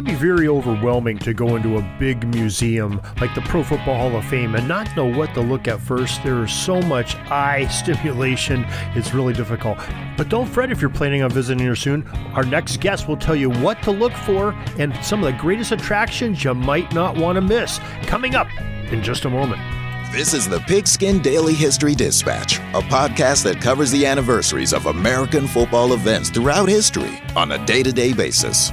can be very overwhelming to go into a big museum like the Pro Football Hall of Fame and not know what to look at first. There is so much eye stimulation, it's really difficult. But don't fret if you're planning on visiting here soon. Our next guest will tell you what to look for and some of the greatest attractions you might not want to miss. Coming up in just a moment. This is the Pigskin Daily History Dispatch, a podcast that covers the anniversaries of American football events throughout history on a day to day basis.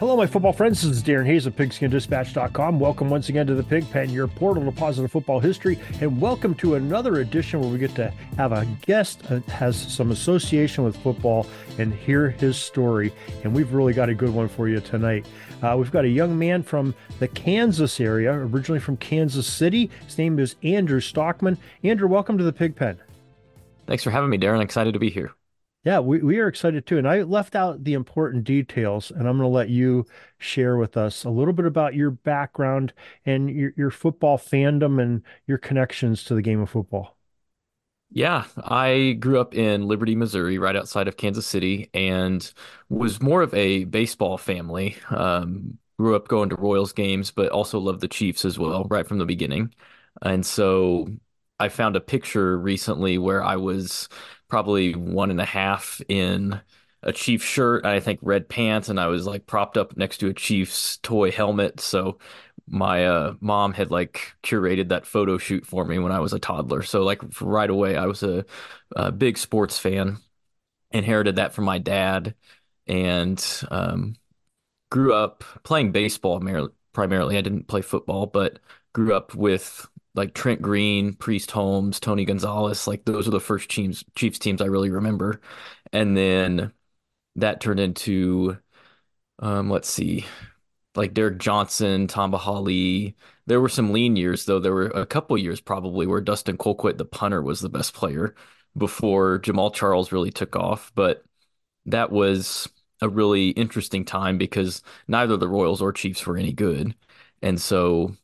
Hello, my football friends. This is Darren Hayes of PigskinDispatch.com. Welcome once again to the Pig Pen, your portal to positive football history, and welcome to another edition where we get to have a guest that has some association with football and hear his story. And we've really got a good one for you tonight. Uh, we've got a young man from the Kansas area, originally from Kansas City. His name is Andrew Stockmann. Andrew, welcome to the Pig Pen. Thanks for having me, Darren. Excited to be here. Yeah, we, we are excited too. And I left out the important details, and I'm going to let you share with us a little bit about your background and your, your football fandom and your connections to the game of football. Yeah, I grew up in Liberty, Missouri, right outside of Kansas City, and was more of a baseball family. Um, grew up going to Royals games, but also loved the Chiefs as well, right from the beginning. And so I found a picture recently where I was probably one and a half in a Chief shirt, I think red pants, and I was like propped up next to a Chiefs toy helmet. So my uh, mom had like curated that photo shoot for me when I was a toddler. So like right away, I was a, a big sports fan. Inherited that from my dad, and um, grew up playing baseball primarily. I didn't play football, but grew up with like Trent Green, Priest Holmes, Tony Gonzalez, like those are the first teams Chiefs teams I really remember. And then that turned into um, let's see, like Derrick Johnson, Tamba Hali. There were some lean years though. There were a couple years probably where Dustin Colquitt, the punter, was the best player before Jamaal Charles really took off. But that was a really interesting time because neither the Royals or Chiefs were any good. And so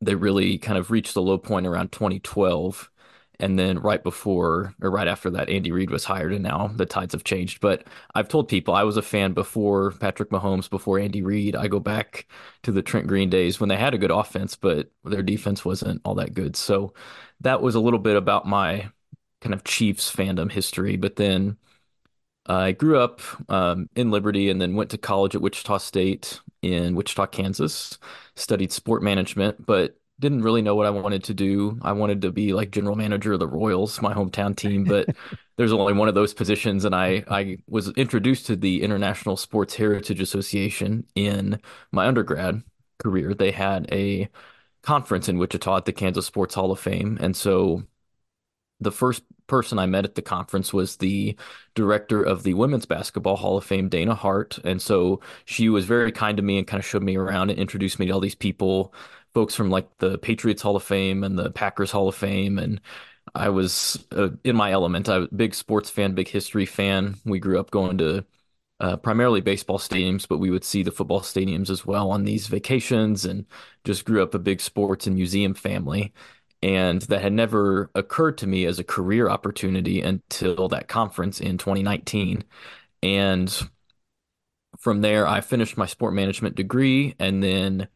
they really kind of reached the low point around 2012 and then right before or right after that andy reid was hired and now the tides have changed. But i've told people i was a fan before patrick mahomes before andy reid. I go back to the trent green days when they had a good offense but their defense wasn't all that good. So that was a little bit about my kind of chiefs fandom history. But then I grew up um, in Liberty and then went to college at Wichita State in Wichita, Kansas. Studied sport management, but didn't really know what I wanted to do. I wanted to be like general manager of the Royals, my hometown team, but there's only one of those positions. And I, I was introduced to the International Sports Heritage Association in my undergrad career. They had a conference in Wichita at the Kansas Sports Hall of Fame. And so the first person I met at the conference was the director of the Women's Basketball Hall of Fame, Dana Hart. And so she was very kind to me and kind of showed me around and introduced me to all these people, folks from like the Patriots Hall of Fame and the Packers Hall of Fame. And I was uh, in my element. I was a big sports fan, big history fan. We grew up going to uh, primarily baseball stadiums, but we would see the football stadiums as well on these vacations and just grew up a big sports and museum family and that had never occurred to me as a career opportunity until that conference in 2019 and from there i finished my sport management degree and then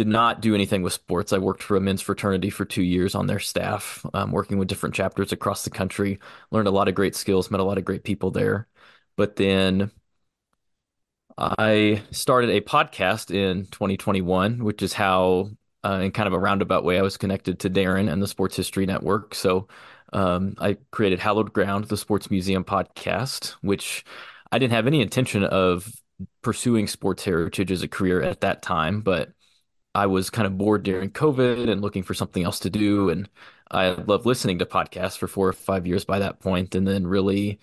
did not do anything with sports. I worked for a men's fraternity for two years on their staff um, working with different chapters across the country. Learned a lot of great skills met a lot of great people there. But then I started a podcast in 2021, which is how uh, in kind of a roundabout way, I was connected to Darren and the Sports History Network. So um, I created Hallowed Ground, the Sports Museum podcast, which I didn't have any intention of pursuing sports heritage as a career at that time, but I was kind of bored during COVID and looking for something else to do. And I loved listening to podcasts for four or five years by that point, and then really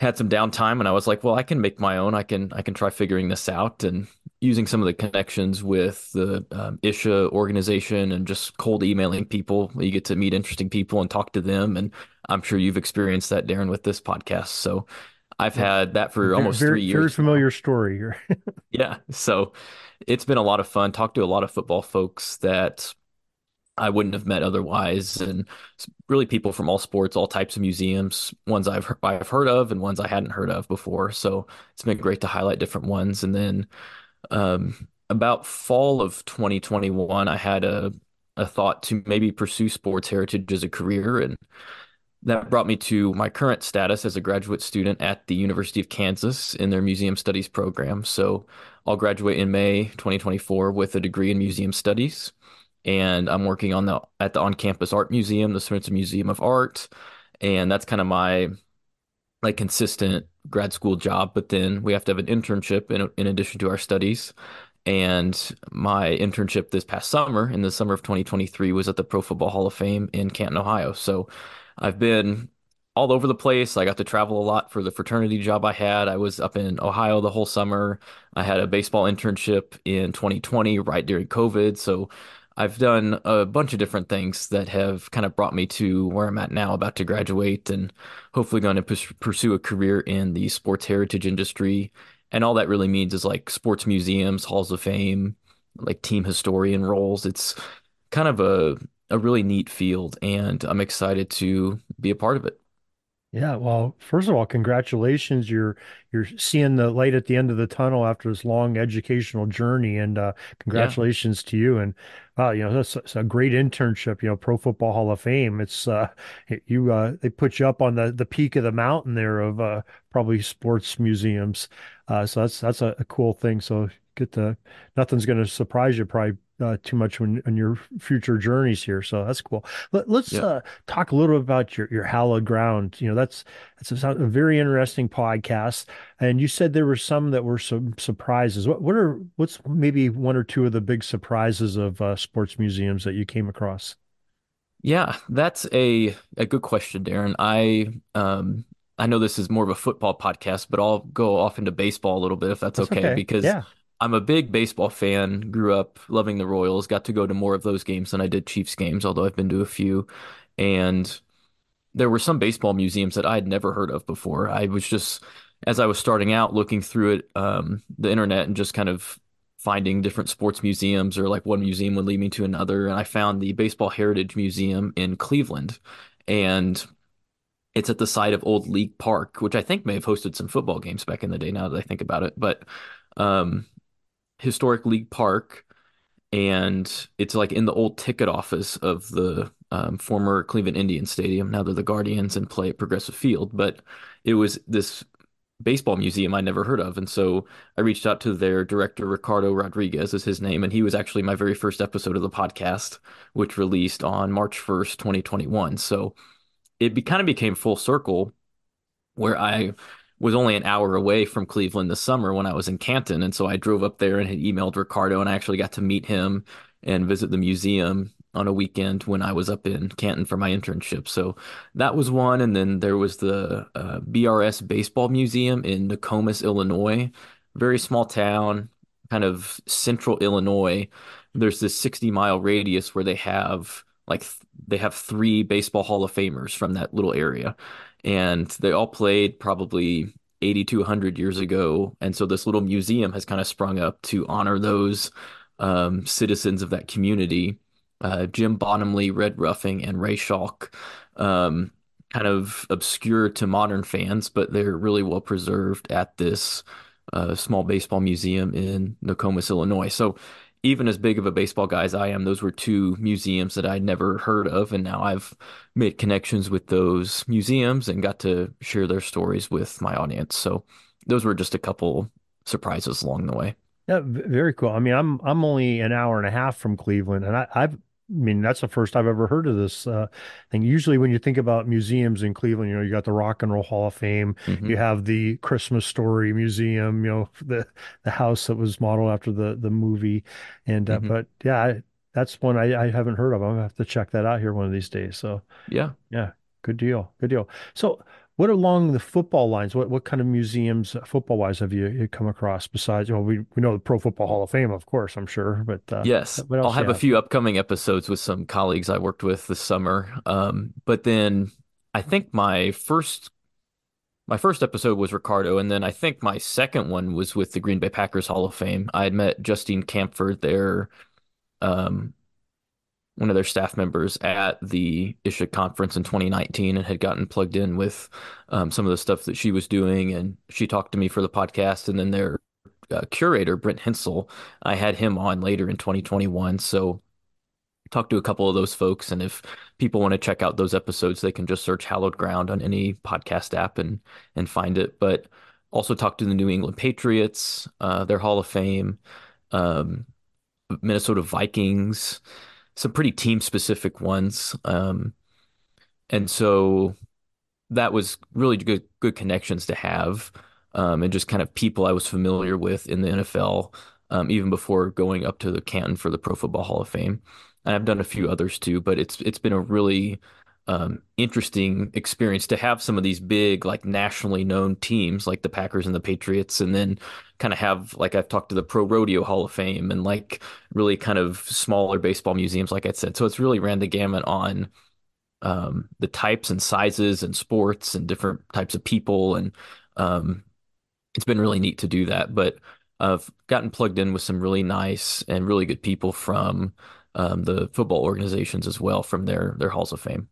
had some downtime and I was like, well, I can make my own. I can I can try figuring this out. And using some of the connections with the um, ISHA organization and just cold emailing people. You get to meet interesting people and talk to them. And I'm sure you've experienced that, Darren, with this podcast. So I've had that for almost very, three years. Very familiar story here. yeah. So it's been a lot of fun. Talked to a lot of football folks that I wouldn't have met otherwise, and really people from all sports, all types of museums, ones I've I've heard of and ones I hadn't heard of before. So it's been great to highlight different ones. And then um, about fall of 2021, I had a a thought to maybe pursue sports heritage as a career, and that brought me to my current status as a graduate student at the University of Kansas in their museum studies program. So I'll graduate in May 2024 with a degree in museum studies and I'm working on the at the on-campus art museum, the Sorensen Museum of Art, and that's kind of my like consistent grad school job. But then we have to have an internship in in addition to our studies. And my internship this past summer, in the summer of 2023, was at the Pro Football Hall of Fame in Canton, Ohio. So I've been all over the place. I got to travel a lot for the fraternity job I had. I was up in Ohio the whole summer. I had a baseball internship in 2020, right during COVID. So I've done a bunch of different things that have kind of brought me to where I'm at now, about to graduate and hopefully going to pursue a career in the sports heritage industry. And all that really means is like sports museums, halls of fame, like team historian roles. It's kind of a, a really neat field, and I'm excited to be a part of it. Yeah, well, first of all, congratulations. You're you're seeing the light at the end of the tunnel after this long educational journey, and uh, congratulations yeah. to you. And wow, you know that's, that's, a great internship. You know, Pro Football Hall of Fame. It's uh, you uh, they put you up on the the peak of the mountain there of uh, probably sports museums. Uh, so that's that's a, a cool thing. So get the nothing's going to surprise you probably uh, too much when on your future journeys here. So that's cool. Let, us yeah. uh, talk a little bit about your your hallowed ground. You know, that's that's a, a, very interesting podcast. And you said there were some that were some surprises. What what are what's maybe one or two of the big surprises of uh, sports museums that you came across? Yeah, that's a a good question, Darren. I um I know this is more of a football podcast, but I'll go off into baseball a little bit if that's, that's okay, okay, because yeah. I'm a big baseball fan, grew up loving the Royals, got to go to more of those games than I did Chiefs games, although I've been to a few. And there were some baseball museums that I had never heard of before. I was just, as I was starting out, looking through it, um, the internet, and just kind of finding different sports museums, or like one museum would lead me to another. And I found the Baseball Heritage Museum in Cleveland. And it's at the site of Old League Park, which I think may have hosted some football games back in the day now that I think about it. But um, historic league park and it's like in the old ticket office of the um, former Cleveland Indian Stadium. Now they're the Guardians and play at Progressive Field, but it was this baseball museum I never heard of. And so I reached out to their director, Ricardo Rodriguez is his name. And he was actually my very first episode of the podcast, which released on March 1st, 2021. So it be, kind of became full circle where I was only an hour away from Cleveland this summer when I was in Canton. And so I drove up there and had emailed Ricardo and I actually got to meet him and visit the museum on a weekend when I was up in Canton for my internship. So that was one. And then there was the uh, BRS Baseball Museum in Nokomis, Illinois, very small town, kind of central Illinois. There's this 60 mile radius where they have like th- they have three baseball Hall of Famers from that little area and they all played probably 8200 years ago. And so this little museum has kind of sprung up to honor those um, citizens of that community. Uh, Jim Bottomley, Red Ruffing, and Ray Schalk, um, kind of obscure to modern fans, but they're really well preserved at this uh, small baseball museum in Nokomis, Illinois. So even as big of a baseball guy as I am, those were two museums that I'd never heard of. And now I've made connections with those museums and got to share their stories with my audience. So those were just a couple surprises along the way. Yeah, very cool. I mean, I'm I'm only an hour and a half from Cleveland, and I, I've I mean, that's the first I've ever heard of this uh, thing. Usually, when you think about museums in Cleveland, you know, you got the Rock and Roll Hall of Fame, mm-hmm. you have the Christmas Story Museum, you know, the the house that was modeled after the the movie, and uh, mm-hmm. but yeah, I, that's one I, I haven't heard of. I'm gonna have to check that out here one of these days. So yeah, yeah, good deal, good deal. So what along the football lines? What what kind of museums, uh, football wise, have you, you come across besides? Well, we we know the Pro Football Hall of Fame, of course, I'm sure, but uh, Yes, I'll you have a few upcoming episodes with some colleagues I worked with this summer. Um, but then I think my first my first episode was Ricardo, and then I think my second one was with the Green Bay Packers Hall of Fame. I had met Justine Camford, there. um, one of their staff members at the ISHA conference in 2019 and had gotten plugged in with um, some of the stuff that she was doing. And she talked to me for the podcast. And then their uh, curator, Brent Hensel, I had him on later in 2021. So talked to a couple of those folks. And if people want to check out those episodes, they can just search Hallowed Ground on any podcast app and and find it. But also talked to the New England Patriots, uh, their Hall of Fame, um, Minnesota Vikings some pretty team specific ones. Um, and so that was really good good connections to have, um, and just kind of people I was familiar with in the NFL, um, even before going up to the Canton for the Pro Football Hall of Fame. And I've done a few others too, but it's it's been a really um, interesting experience to have some of these big, like nationally known teams like the Packers and the Patriots, and then kind of have like I've talked to the Pro Rodeo Hall of Fame and like really kind of smaller baseball museums, like I said. So it's really ran the gamut on um, the types and sizes and sports and different types of people, and um, it's been really neat to do that. But I've gotten plugged in with some really nice and really good people from um, the football organizations as well from their their halls of fame.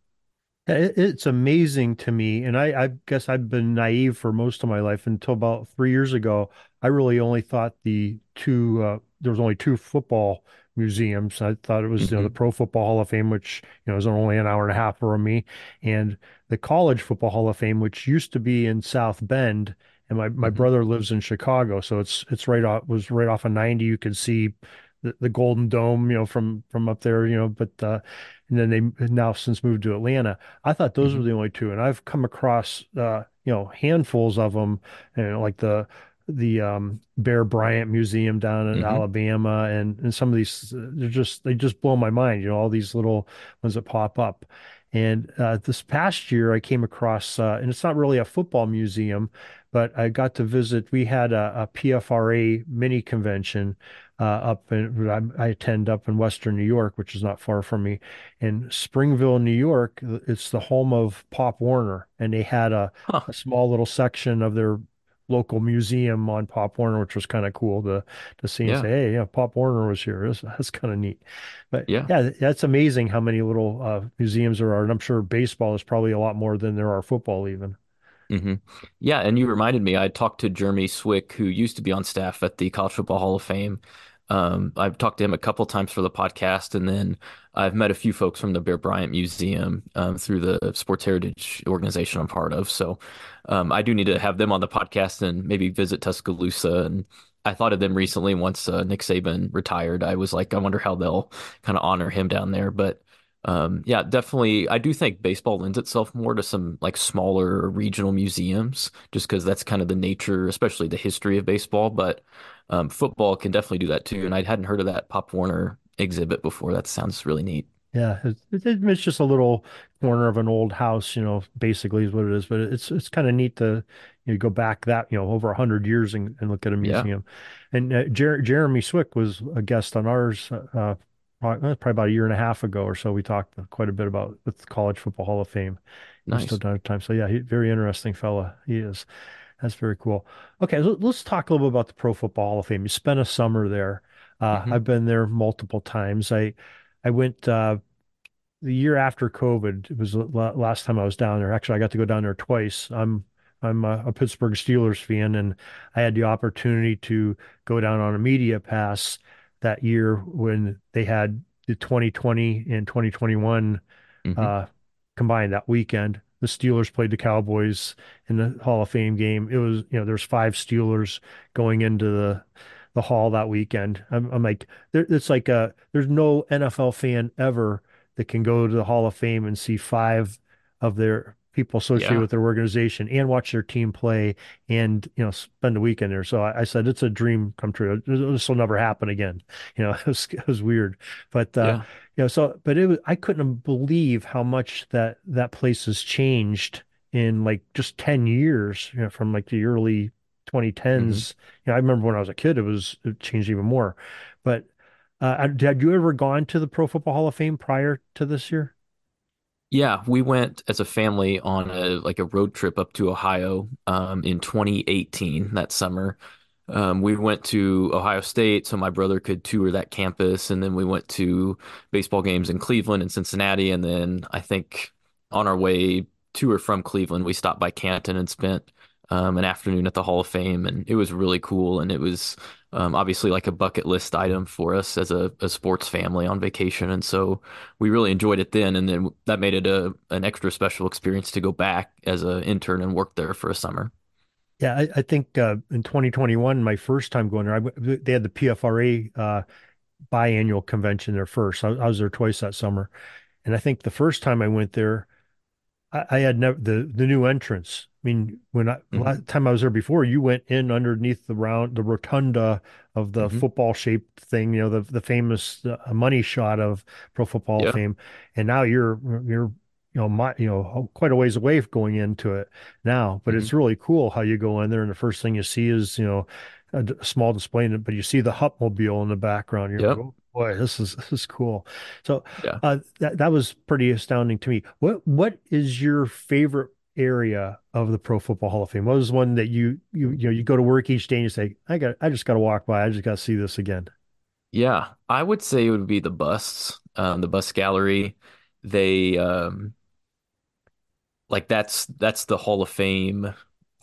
It's amazing to me, and I, I guess I've been naive for most of my life until about three years ago. I really only thought the two uh, there was only two football museums. I thought it was you know the hmm Pro Football Hall of Fame, which you know is only an hour and a half from me, and the College Football Hall of Fame, which used to be in South Bend. And my, my hmm brother lives in Chicago, so it's it's right off was right off of 90. You could see the, the Golden Dome, you know, from from up there, you know, but uh, and then they now since moved to Atlanta. I thought those were hmm the only two, and I've come across uh, you know handfuls of them, you know, like the the um, Bear Bryant Museum down in hmm Alabama, and and some of these uh, they're just they just blow my mind. You know, all these little ones that pop up. And uh, this past year, I came across, uh, and it's not really a football museum, but I got to visit. We had a, PFRA mini convention uh, up in I, I attend up in Western New York, which is not far from me in Springville, New York. It's the home of Pop Warner, and they had a, Huh. a small little section of their local museum on Pop Warner, which was kind of cool to to see and say, hey, yeah, Pop Warner was here. That's, that's kind of neat. But Yeah. yeah, that's amazing how many little uh, museums there are, and I'm sure baseball is probably a lot more than there are football even. Hmm Yeah, and you reminded me, I talked to Jeremy Swick, who used to be on staff at the College Football Hall of Fame. Um, I've talked to him a couple times for the podcast, and then I've met a few folks from the Bear Bryant Museum um, through the Sports Heritage organization I'm part of. So um, I do need to have them on the podcast and maybe visit Tuscaloosa. And I thought of them recently once uh, Nick Saban retired. I was like, I wonder how they'll kind of honor him down there. But um, yeah, definitely. I do think baseball lends itself more to some like smaller regional museums, just because that's kind of the nature, especially the history of baseball. But um, football can definitely do that too. And I hadn't heard of that Pop Warner exhibit before. That sounds really neat. Yeah, it, it, it's just a little corner of an old house, you know, basically is what it is. But it's it's kind of neat to you know, go back that you know over a hundred years and, and look at a Yeah, museum. And uh, Jer Jeremy Swick was a guest on ours uh, probably, probably about a year and a half ago or so. We talked quite a bit about the College Football Hall of Fame. He was still nice. time. So yeah, he, very interesting fella. He is. That's very cool. Okay, let's talk a little bit about the Pro Football Hall of Fame. You spent a summer there. Uh, hmm I've been there multiple times. I I went. Uh, the year after COVID, it was the last time I was down there. Actually, I got to go down there twice. I'm I'm a, a Pittsburgh Steelers fan, and I had the opportunity to go down on a media pass that year when they had the 2020 and 2021 hmm uh, combined that weekend. The Steelers played the Cowboys in the Hall of Fame game. It was, you know, there's five Steelers going into the the hall that weekend. I'm, I'm like, there, it's like uh there's no NFL fan ever that can go to the Hall of Fame and see five of their people associated Yeah, with their organization and watch their team play and you know spend a weekend there. So I, I said it's a dream come true. This will never happen again. You know, it was, it was weird, but uh, yeah. you know, so but it was I couldn't believe how much that that place has changed in like just 10 years, you know, from like the early 2010s. hmm You know, I remember when I was a kid, it was it changed even more. But uh, had you ever gone to the Pro Football Hall of Fame prior to this year? Yeah, we went as a family on a like a road trip up to Ohio um, in 2018 that summer. Um, we went to Ohio State so my brother could tour that campus, and then we went to baseball games in Cleveland and Cincinnati, and then I think on our way to or from Cleveland, we stopped by Canton and spent um, an afternoon at the Hall of Fame, and it was really cool, and it was um, obviously like a bucket list item for us as a, a sports family on vacation, and so we really enjoyed it then, and then that made it a an extra special experience to go back as an intern and work there for a summer. Yeah, I, I think uh, in 2021, my first time going there, I, they had the PFRA uh, biannual convention there first. I, I was there twice that summer. And I think the first time I went there, I, I had never the the new entrance. I mean, when I hmm last time I was there before, you went in underneath the round the rotunda of the hmm football shaped thing, you know, the the famous uh, money shot of Pro Football Yeah. Fame, and now you're you're you know my you know quite a ways away going into it now. But hmm it's really cool how you go in there and the first thing you see is you know a, d- a small display, in it, but you see the Hupmobile in the background. You're like, oh boy, this is this is cool. So Yeah. uh, that that was pretty astounding to me. What what is your favorite area of the Pro Football Hall of Fame? What was one that you you you know you go to work each day and you say, I got I just got to walk by. I just got to see this again. Yeah. I would say it would be the busts, um, the bust gallery. They um like that's that's the Hall of Fame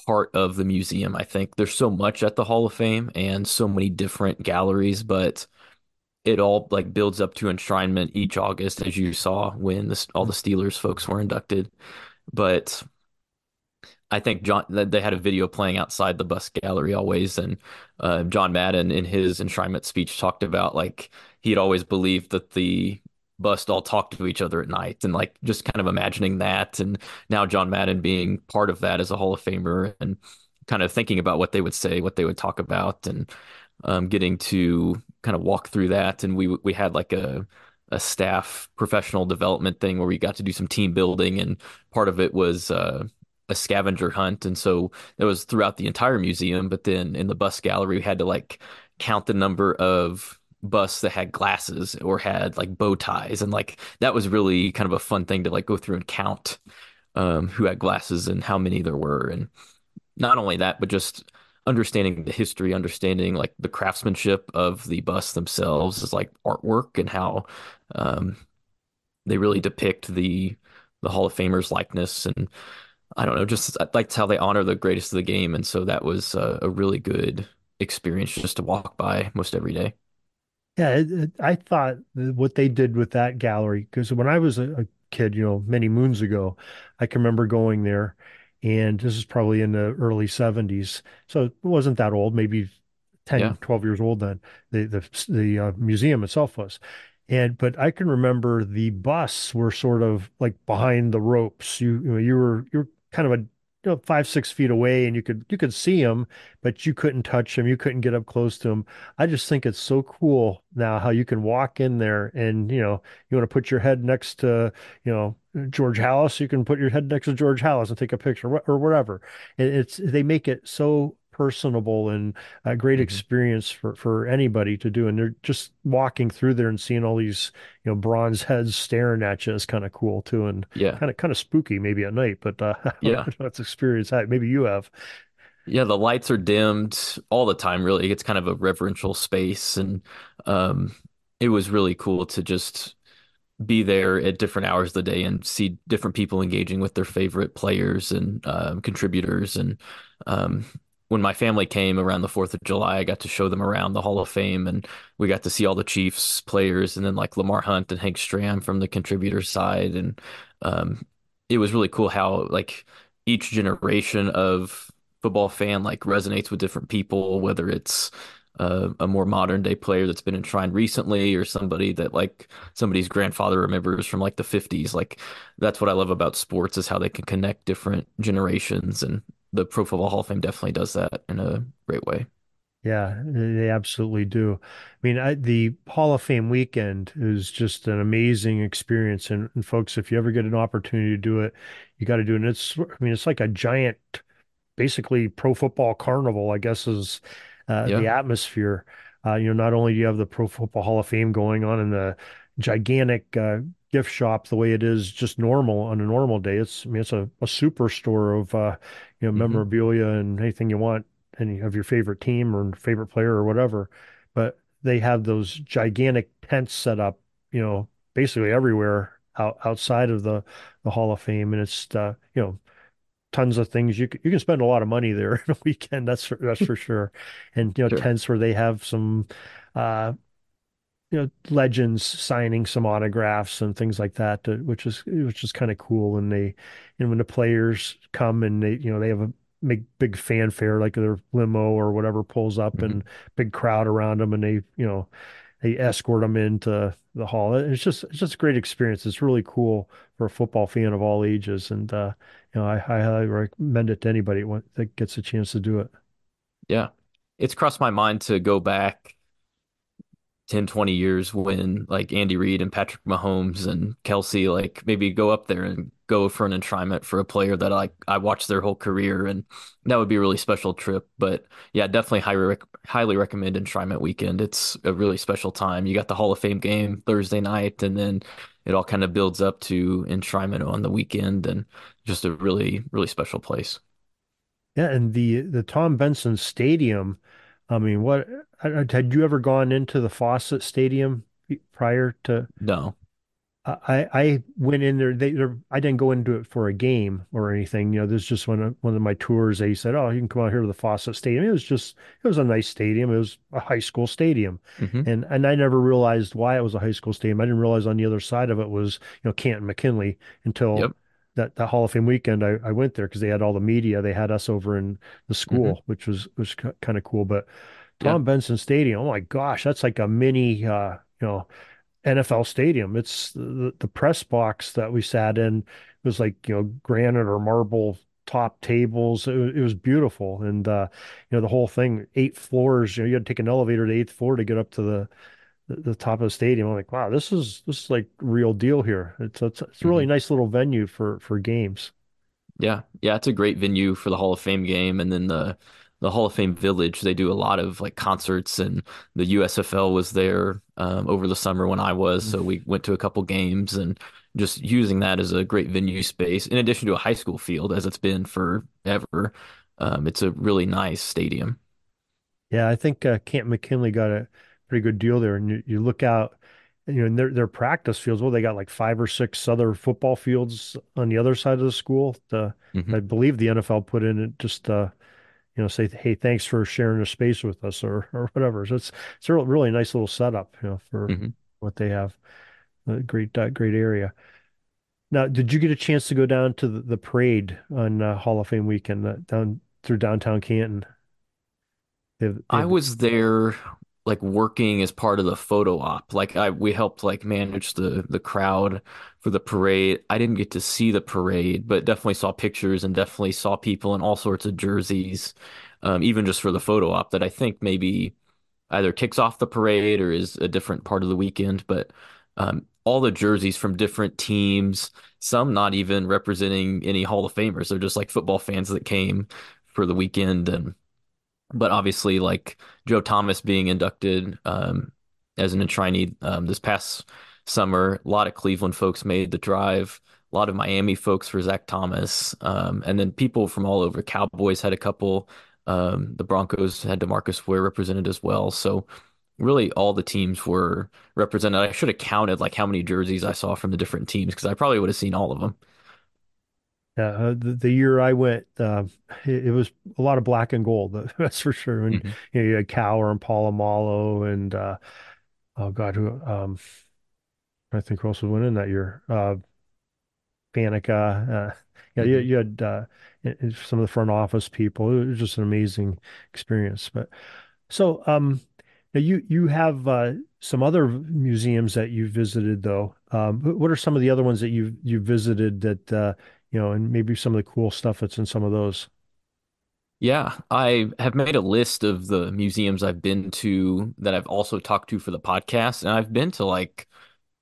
part of the museum, I think. There's so much at the Hall of Fame and so many different galleries, but it all like builds up to enshrinement each August, as you saw when all the Steelers folks were inducted. But I think John they had a video playing outside the bus gallery always, and uh, John Madden in his enshrinement speech talked about like he'd always believed that the bust all talked to each other at night, and like just kind of imagining that, and now John Madden being part of that as a Hall of Famer, and kind of thinking about what they would say, what they would talk about, and um, getting to kind of walk through that, and we we had like a a staff professional development thing where we got to do some team building, and part of it was. Uh, a scavenger hunt. And so it was throughout the entire museum. But then in the bus gallery, we had to like count the number of busts that had glasses or had like bow ties. And like that was really kind of a fun thing to like go through and count um, who had glasses and how many there were. And not only that, but just understanding the history, understanding like the craftsmanship of the busts themselves is like artwork and how um, they really depict the the Hall of Famers likeness and I don't know, just I liked how they honor the greatest of the game, and so that was uh, a really good experience just to walk by most every day. Yeah, I thought what they did with that gallery, because when I was a, a kid, you know, many moons ago, I can remember going there, and this is probably in the early 70s. So it wasn't that old, maybe Yeah. 10, 12 years old then. The the the uh, museum itself was. And but I can remember the bus were sort of like behind the ropes. You you know, you were you're kind of a you know five six feet away, and you could you could see them, but you couldn't touch them. You couldn't get up close to them. I just think it's so cool now how you can walk in there and you know you want to put your head next to you know George Halas, you can put your head next to George Halas and take a picture or whatever. It, it's they make it so personable and a great hmm experience for for anybody to do. And they're just walking through there and seeing all these you know bronze heads staring at you is kind of cool too, and Yeah. kind of kind of spooky maybe at night. But uh, I don't know Yeah. that's experience that maybe you have. Yeah. The lights are dimmed all the time, really. It's kind of a reverential space. And um, it was really cool to just be there at different hours of the day and see different people engaging with their favorite players and um, contributors. And um, when my family came around the 4th of July, I got to show them around the Hall of Fame and we got to see all the Chiefs players and then like Lamar Hunt and Hank Stram from the contributor side. And um, it was really cool how like each generation of football fan like resonates with different people, whether it's uh, a more modern day player that's been enshrined recently or somebody that like somebody's grandfather remembers from like the 50s. Like that's what I love about sports is how they can connect different generations and the Pro Football Hall of Fame definitely does that in a great way. Yeah, they absolutely do. I mean, I, the Hall of Fame weekend is just an amazing experience. And, and folks, if you ever get an opportunity to do it, you got to do it. And it's, I mean, it's like a giant, basically pro football carnival, I guess, is uh, the atmosphere. Uh, you know, not only do you have the Pro Football Hall of Fame going on and the gigantic uh, gift shop the way it is just normal on a normal day. It's, I mean, it's a, a superstore of, uh, you know, hmm memorabilia and anything you want any of your favorite team or favorite player or whatever. But they have those gigantic tents set up, you know, basically everywhere out, outside of the the Hall of Fame, and it's uh, you know tons of things you can, you can spend a lot of money there in a weekend. That's for, that's for sure. And you know Sure. tents where they have some uh, you know legends signing some autographs and things like that, uh, which is which is kind of cool. And they and when the players come and they you know they have a big big fanfare like their limo or whatever pulls up hmm and big crowd around them and they you know they escort them into the hall. It's just it's just a great experience. It's really cool for a football fan of all ages, and uh, you know I, I highly recommend it to anybody that gets a chance to do it. Yeah. It's crossed my mind to go back 10, 20 years when like Andy Reid and Patrick Mahomes and Kelce like maybe go up there and go for an enshrinement for a player that I I watched their whole career and that would be a really special trip. But yeah, definitely highly highly recommend enshrinement weekend. It's a really special time. You got the Hall of Fame game Thursday night and then it all kind of builds up to enshrinement on the weekend and just a really, really special place. Yeah, and the the Tom Benson Stadium. I mean, what had you ever gone into the Fawcett Stadium prior to? No. I I went in there. They they're, I didn't go into it for a game or anything. You know, this is just one of one of my tours. They said, "Oh, you can come out here to the Fawcett Stadium." It was just it was a nice stadium. It was a high school stadium, hmm and and I never realized why it was a high school stadium. I didn't realize on the other side of it was you know Canton McKinley until Yep. That that Hall of Fame weekend. I I went there because they had all the media. They had us over in the hmm school, which was was kind of cool. But Yeah. Tom Benson Stadium, oh my gosh, that's like a mini uh, you know. NFL stadium. It's the, the press box that we sat in was like, you know, granite or marble top tables. It, was- it was beautiful. And, uh, you know, the whole thing, eight floors, you know, you had to take an elevator to the eighth floor to get up to the, the, the top of the stadium. I'm like, wow, this is, this is like real deal here. It's, it's, it's a really hmm nice little venue for, for games. Yeah, yeah, it's a great venue for the Hall of Fame game, and then the the Hall of Fame Village. They do a lot of like concerts, and the USFL was there um, over the summer when I was, so we went to a couple games, and just using that as a great venue space, in addition to a high school field, as it's been forever. Um, it's a really nice stadium. Yeah, I think uh, Canton McKinley got a pretty good deal there. And you, you look out, you know, in their their practice fields. Well, they got like five or six other football fields on the other side of the school. The, I hmm believe the NFL put in it just uh, you know, say, hey, thanks for sharing the space with us or or whatever. So it's it's a really nice little setup, you know, for hmm what they have. A great uh, great area. Now, did you get a chance to go down to the, the parade on uh, Hall of Fame weekend uh, down through downtown Canton? They have, they I was there like working as part of the photo op. Like I we helped like manage the the crowd for the parade. I didn't get to see the parade, but definitely saw pictures and definitely saw people in all sorts of jerseys. Um, even just for the photo op that I think maybe either kicks off the parade or is a different part of the weekend, but um, all the jerseys from different teams, some not even representing any Hall of Famers. They're just like football fans that came for the weekend and but obviously like Joe Thomas being inducted um, as an enshrinee um, this past summer, a lot of Cleveland folks made the drive. A lot of Miami folks for Zach Thomas, um, and then people from all over. Cowboys had a couple. Um, the Broncos had DeMarcus Ware represented as well. So really, all the teams were represented. I should have counted like how many jerseys I saw from the different teams because I probably would have seen all of them. Yeah, uh, the, the year I went, uh, it, it was a lot of black and gold. That's for sure. And hmm you know, you had Cowher and Polamalu and uh, oh God, who um, I think who else was winning that year? Uh, Faneca. Uh, yeah, you, hmm you had uh, some of the front office people. It was just an amazing experience. But so, um, now you you have uh, some other museums that you visited, though. Um, what are some of the other ones that you you visited that uh, you know, and maybe some of the cool stuff that's in some of those? Yeah, I have made a list of the museums I've been to that I've also talked to for the podcast, and I've been to like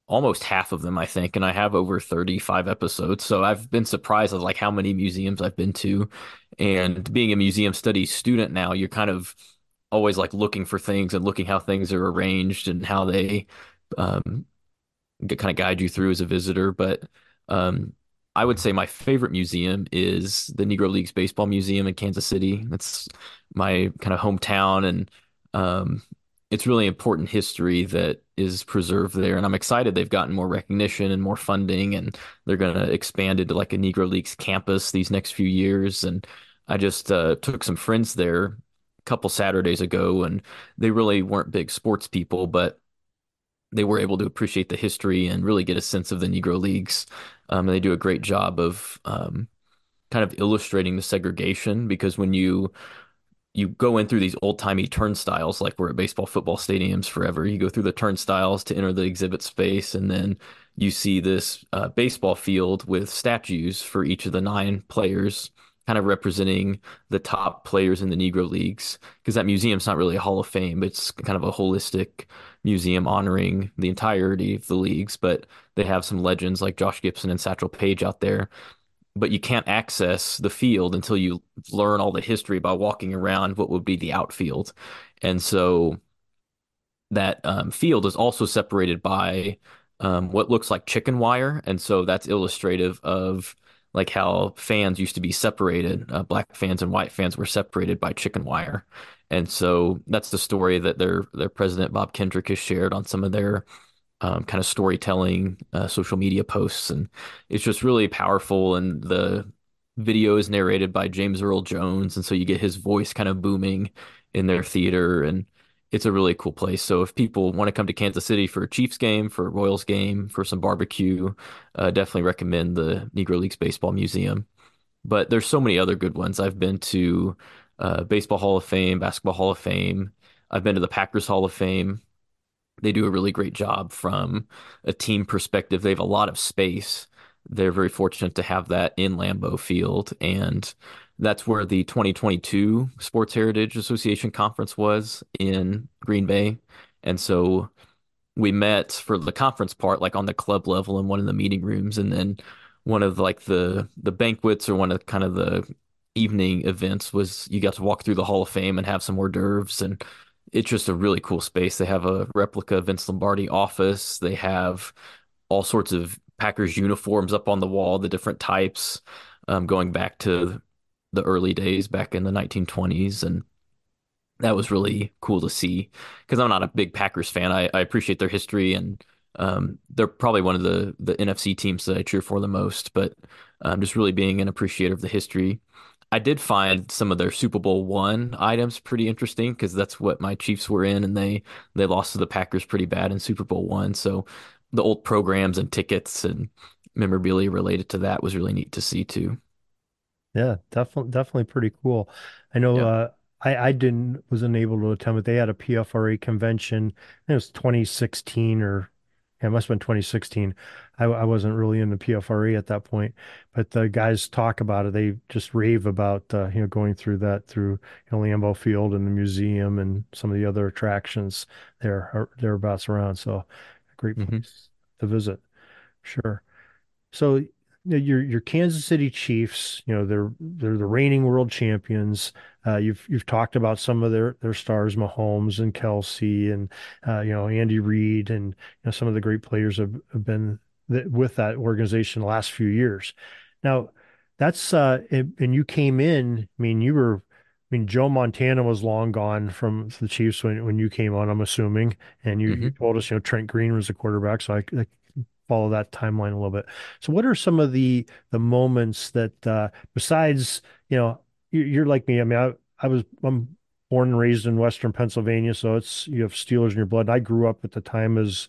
almost half of them, I think, and I have over 35 episodes. So I've been surprised at like how many museums I've been to. And being a museum studies student now, you're kind of always like looking for things and looking how things are arranged and how they um, kind of guide you through as a visitor. But um, I would say my favorite museum is the Negro Leagues Baseball Museum in Kansas City. That's my kind of hometown, and um, it's really important history that is preserved there. And I'm excited they've gotten more recognition and more funding, and they're going to expand into like a Negro Leagues campus these next few years. And I just uh, took some friends there a couple Saturdays ago, and they really weren't big sports people, but they were able to appreciate the history and really get a sense of the Negro Leagues. Um, and they do a great job of um, kind of illustrating the segregation because when you you go in through these old timey turnstiles, like we're at baseball football stadiums forever. You go through the turnstiles to enter the exhibit space, and then you see this uh, baseball field with statues for each of the nine players, kind of representing the top players in the Negro Leagues. Because that museum's not really a Hall of Fame, it's kind of a holistic museum honoring the entirety of the leagues, but they have some legends like Josh Gibson and Satchel Paige out there. But you can't access the field until you learn all the history by walking around what would be the outfield. And so that um, field is also separated by um, what looks like chicken wire. And so that's illustrative of like how fans used to be separated. Uh, black fans and white fans were separated by chicken wire. And so that's the story that their their president Bob Kendrick has shared on some of their um, kind of storytelling uh, social media posts, and it's just really powerful. And the video is narrated by James Earl Jones, and so you get his voice kind of booming in their theater, and it's a really cool place. So if people want to come to Kansas City for a Chiefs game, for a Royals game, for some barbecue, uh, definitely recommend the Negro Leagues Baseball Museum. But there's so many other good ones. I've been to uh, Baseball Hall of Fame, Basketball Hall of Fame. I've been to the Packers Hall of Fame. They do a really great job from a team perspective. They have a lot of space. They're very fortunate to have that in Lambeau Field. And that's where the 2022 Sports Heritage Association conference was in Green Bay. And so we met for the conference part, like on the club level in one of the meeting rooms. And then one of like the the banquets or one of kind of the evening events was you got to walk through the Hall of Fame and have some hors d'oeuvres and it's just a really cool space. They have a replica Vince Lombardi office. They have all sorts of Packers uniforms up on the wall, the different types, um, going back to the early days back in the 1920s. And that was really cool to see because I'm not a big Packers fan. I, I appreciate their history and um, they're probably one of the, the NFC teams that I cheer for the most, but um, just really being an appreciator of the history. I did find some of their Super Bowl one items pretty interesting because that's what my Chiefs were in, and they they lost to the Packers pretty bad in Super Bowl one. So the old programs and tickets and memorabilia related to that was really neat to see too. Yeah, definitely, definitely pretty cool. I know. Uh, I I didn't was unable to attend, but they had a PFRA convention. it was 2016 or yeah, it must have been 2016. I, I wasn't really in the PFRA at that point, but the guys talk about it. They just rave about uh, you know going through that through you know, Lambeau Field and the museum and some of the other attractions there thereabouts around. So, a great mm-hmm. place to visit. Sure. So your your Kansas City Chiefs, you know, they're they're the reigning world champions. Uh, you've you've talked about some of their their stars, Mahomes and Kelce, and uh, you know Andy Reid, and you know some of the great players have, have been th- with that organization the last few years. Now, that's uh, and you came in. I mean, you were. I mean, Joe Montana was long gone from the Chiefs when, when you came on, I'm assuming. And you, mm-hmm. you told us, you know, Trent Green was the quarterback. So I, I follow that timeline a little bit. So, what are some of the the moments that uh, besides you know you're like me? I mean, I, I was I'm born and raised in Western Pennsylvania, so it's you have Steelers in your blood. I grew up at the time as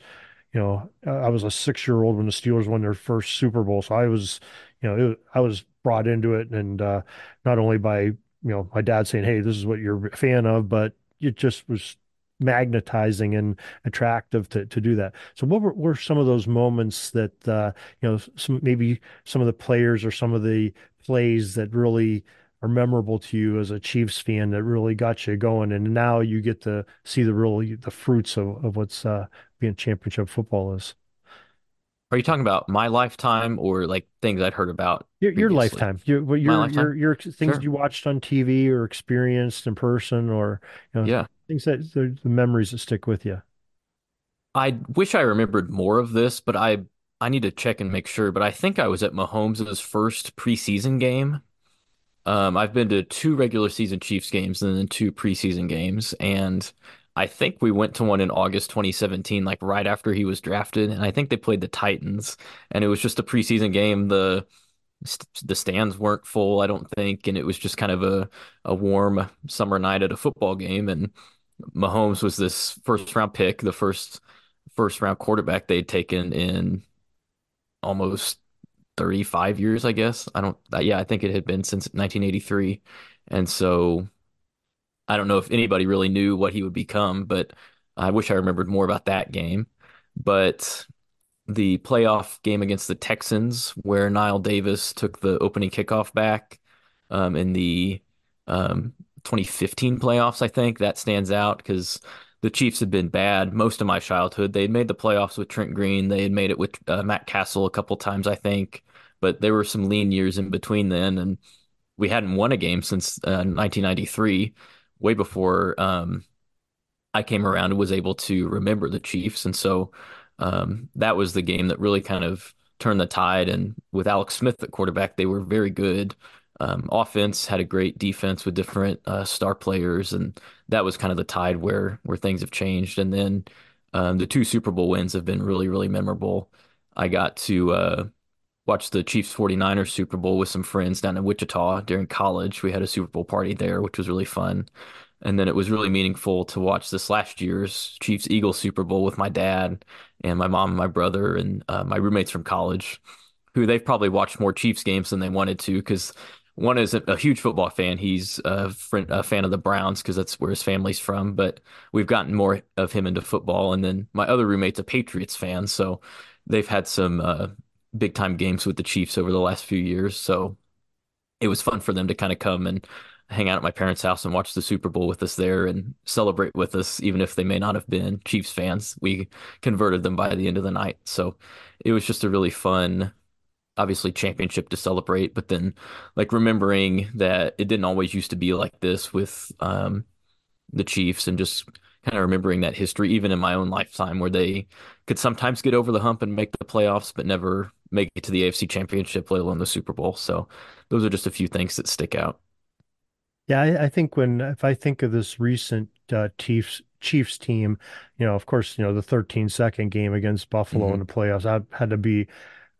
you know I was a six year old when the Steelers won their first Super Bowl, so I was you know it, I was brought into it, and uh, not only by you know my dad saying, "Hey, this is what you're a fan of," but it just was magnetizing and attractive to, to do that. So what were, were some of those moments that uh, you know some maybe some of the players or some of the plays that really are memorable to you as a Chiefs fan that really got you going, and now you get to see the real the fruits of of what's uh, being championship football is. Are you talking about my lifetime or like things I'd heard about Your, your lifetime, your your lifetime? your your things Sure. you watched on TV or experienced in person, or you know Yeah. Things that the, the memories that stick with you. I wish I remembered more of this, but I I need to check and make sure. But I think I was at Mahomes' first preseason game. Um, I've been to two regular season Chiefs games and then two preseason games, and I think we went to one in August 2017, like right after he was drafted, and I think they played the Titans, and it was just a preseason game. The the stands weren't full, I don't think, and it was just kind of a a warm summer night at a football game, and Mahomes was this first round pick, the first first round quarterback they'd taken in almost 35 years, I guess. I don't, yeah, I think it had been since 1983. And so I don't know if anybody really knew what he would become, but I wish I remembered more about that game. But the playoff game against the Texans, where Knile Davis took the opening kickoff back um, in the um, 2015 playoffs, I think that stands out because the Chiefs had been bad most of my childhood. They had made the playoffs with Trent Green. They had made it with uh, Matt Cassel a couple times, I think, but there were some lean years in between then, and we hadn't won a game since uh, 1993, way before um, I came around and was able to remember the Chiefs. And so um, that was the game that really kind of turned the tide. And with Alex Smith at quarterback, they were very good. Um, offense had a great defense with different uh, star players, and that was kind of the tide where where things have changed. And then um, the two Super Bowl wins have been really, really memorable. I got to uh, watch the Chiefs 49ers Super Bowl with some friends down in Wichita during college. We had a Super Bowl party there, which was really fun. And then it was really meaningful to watch this last year's Chiefs Eagles Super Bowl with my dad and my mom and my brother and uh, my roommates from college, who they've probably watched more Chiefs games than they wanted to because one is a, huge football fan. He's a, friend, a fan of the Browns because that's where his family's from. But we've gotten more of him into football. And then my other roommate's a Patriots fan. So they've had some uh, big time games with the Chiefs over the last few years. So it was fun for them to kind of come and hang out at my parents' house and watch the Super Bowl with us there and celebrate with us, even if they may not have been Chiefs fans. We converted them by the end of the night. So it was just a really fun, obviously, championship to celebrate. But then, like, remembering that it didn't always used to be like this with um, the Chiefs and just kind of remembering that history, even in my own lifetime, where they could sometimes get over the hump and make the playoffs, but never make it to the AFC Championship, let alone the Super Bowl. So those are just a few things that stick out. Yeah, I, I think when if I think of this recent uh, Chiefs Chiefs team, you know, of course, you know, the 13 second game against Buffalo in hmm the playoffs, that had to be,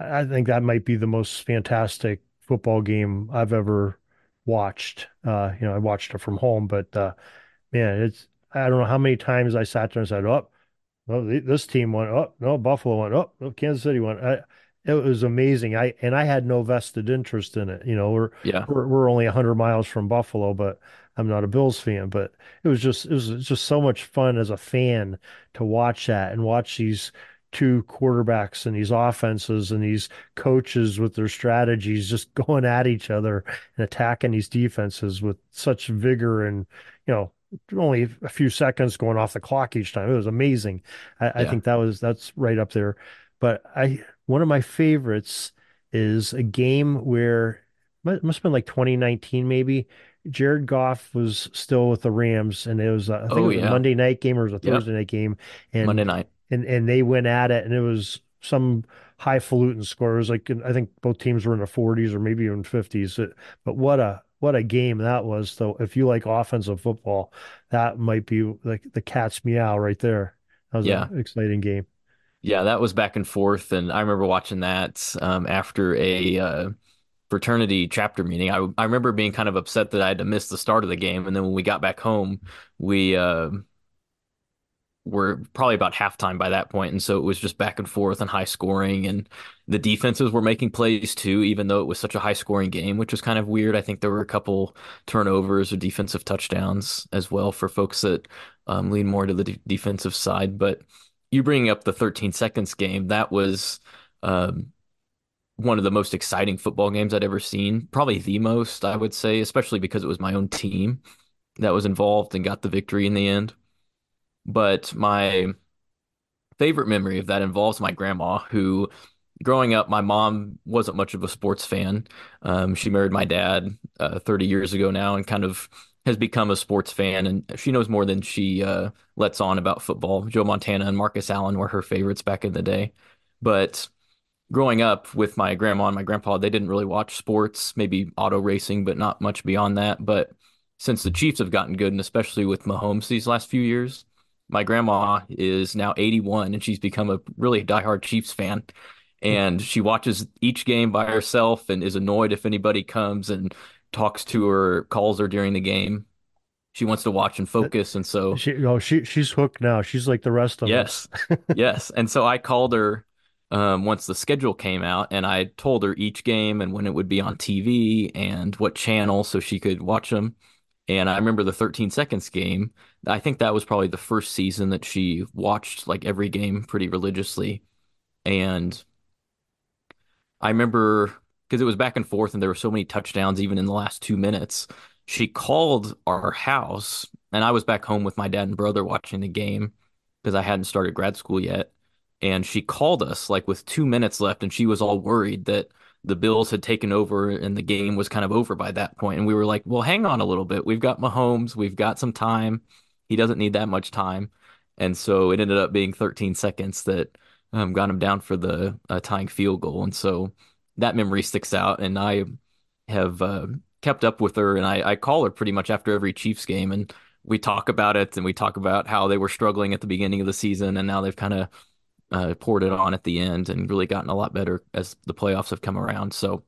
I think that might be the most fantastic football game I've ever watched. Uh, you know, I watched it from home, but uh, man, it's I don't know how many times I sat there and said, "Oh, well, this team went up. No, Buffalo went up. No, Kansas City went. I, it was amazing. I and I had no vested interest in it. You know, we're Yeah. we're, we're only 100 miles from Buffalo, but I'm not a Bills fan. But it was just it was just so much fun as a fan to watch that and watch these two quarterbacks and these offenses and these coaches with their strategies just going at each other and attacking these defenses with such vigor and you know only a few seconds going off the clock each time. It was amazing. I, I think that was that's right up there. But I one of my favorites is a game where it must have been like 2019 maybe. Jared Goff was still with the Rams, and it was uh, I think it Oh, was a. Monday night game or it was a. Thursday night game, Monday night. And and they went at it, and it was some highfalutin scores. Like I think both teams were in the 40s or maybe even 50s. But what a what a game that was. So if you like offensive football, that might be like the cat's meow right there. That was Yeah. an exciting game. Yeah, that was back and forth. And I remember watching that um, after a uh, fraternity chapter meeting. I, I remember being kind of upset that I had to miss the start of the game. And then when we got back home, we uh, were probably about halftime by that point, and so it was just back and forth and high scoring, and the defenses were making plays too, even though it was such a high scoring game, which was kind of weird. I think there were a couple turnovers or defensive touchdowns as well for folks that um, lean more to the de defensive side. But you bringing up the 13 seconds game, that was um, one of the most exciting football games I'd ever seen. Probably the most, I would say, especially because it was my own team that was involved and got the victory in the end. But my favorite memory of that involves my grandma, who growing up, my mom wasn't much of a sports fan. Um, she married my dad uh, 30 years ago now and kind of has become a sports fan. And she knows more than she uh, lets on about football. Joe Montana and Marcus Allen were her favorites back in the day. But growing up with my grandma and my grandpa, they didn't really watch sports, maybe auto racing, but not much beyond that. But since the Chiefs have gotten good, and especially with Mahomes these last few years, my grandma is now 81 and she's become a really diehard Chiefs fan. And she watches each game by herself and is annoyed if anybody comes and talks to her, calls her during the game. She wants to watch and focus, and so she oh she she's hooked now. She's like the rest of yes, us. yes. Yes. And so I called her um, once the schedule came out, and I told her each game and when it would be on TV and what channel so she could watch them. And I remember the 13 seconds game. I think that was probably the first season that she watched like every game pretty religiously. And I remember because it was back and forth and there were so many touchdowns even in the last two minutes. She called our house and I was back home with my dad and brother watching the game because I hadn't started grad school yet. And she called us like with two minutes left and she was all worried that the Bills had taken over and the game was kind of over by that point. And we were like, well, hang on a little bit. We've got Mahomes. We've got some time. He doesn't need that much time. And so it ended up being 13 seconds that um, got him down for the uh, tying field goal. And so that memory sticks out. And I have uh, kept up with her and I, I call her pretty much after every Chiefs game. And we talk about it and we talk about how they were struggling at the beginning of the season and now they've kind of uh, poured it on at the end and really gotten a lot better as the playoffs have come around. So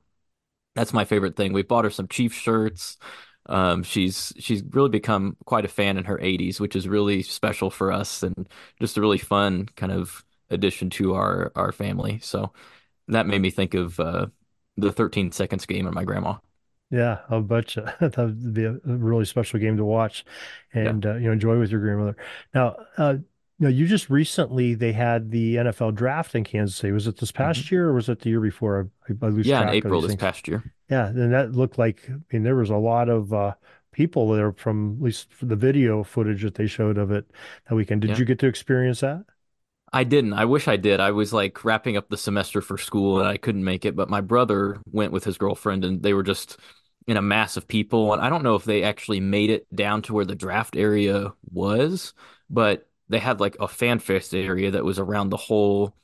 that's my favorite thing. We bought her some Chiefs shirts. Um, she's she's really become quite a fan in her 80s, which is really special for us and just a really fun kind of addition to our our family. So that made me think of uh, the 13 seconds game of my grandma. Yeah, I'll bet you that would be a really special game to watch and yeah. uh, you know enjoy with your grandmother. Now, uh, know, you just recently they had the NFL draft in Kansas City. Was it this past mm-hmm. year or was it the year before? I, I lose yeah, in April this past year. Yeah, and that looked like I mean there was a lot of uh, people there from at least the video footage that they showed of it that weekend. Did yeah. you get to experience that? I didn't. I wish I did. I was like wrapping up the semester for school and I couldn't make it, but my brother went with his girlfriend and they were just in a mass of people. And I don't know if they actually made it down to where the draft area was, but they had like a fan fest area that was around the whole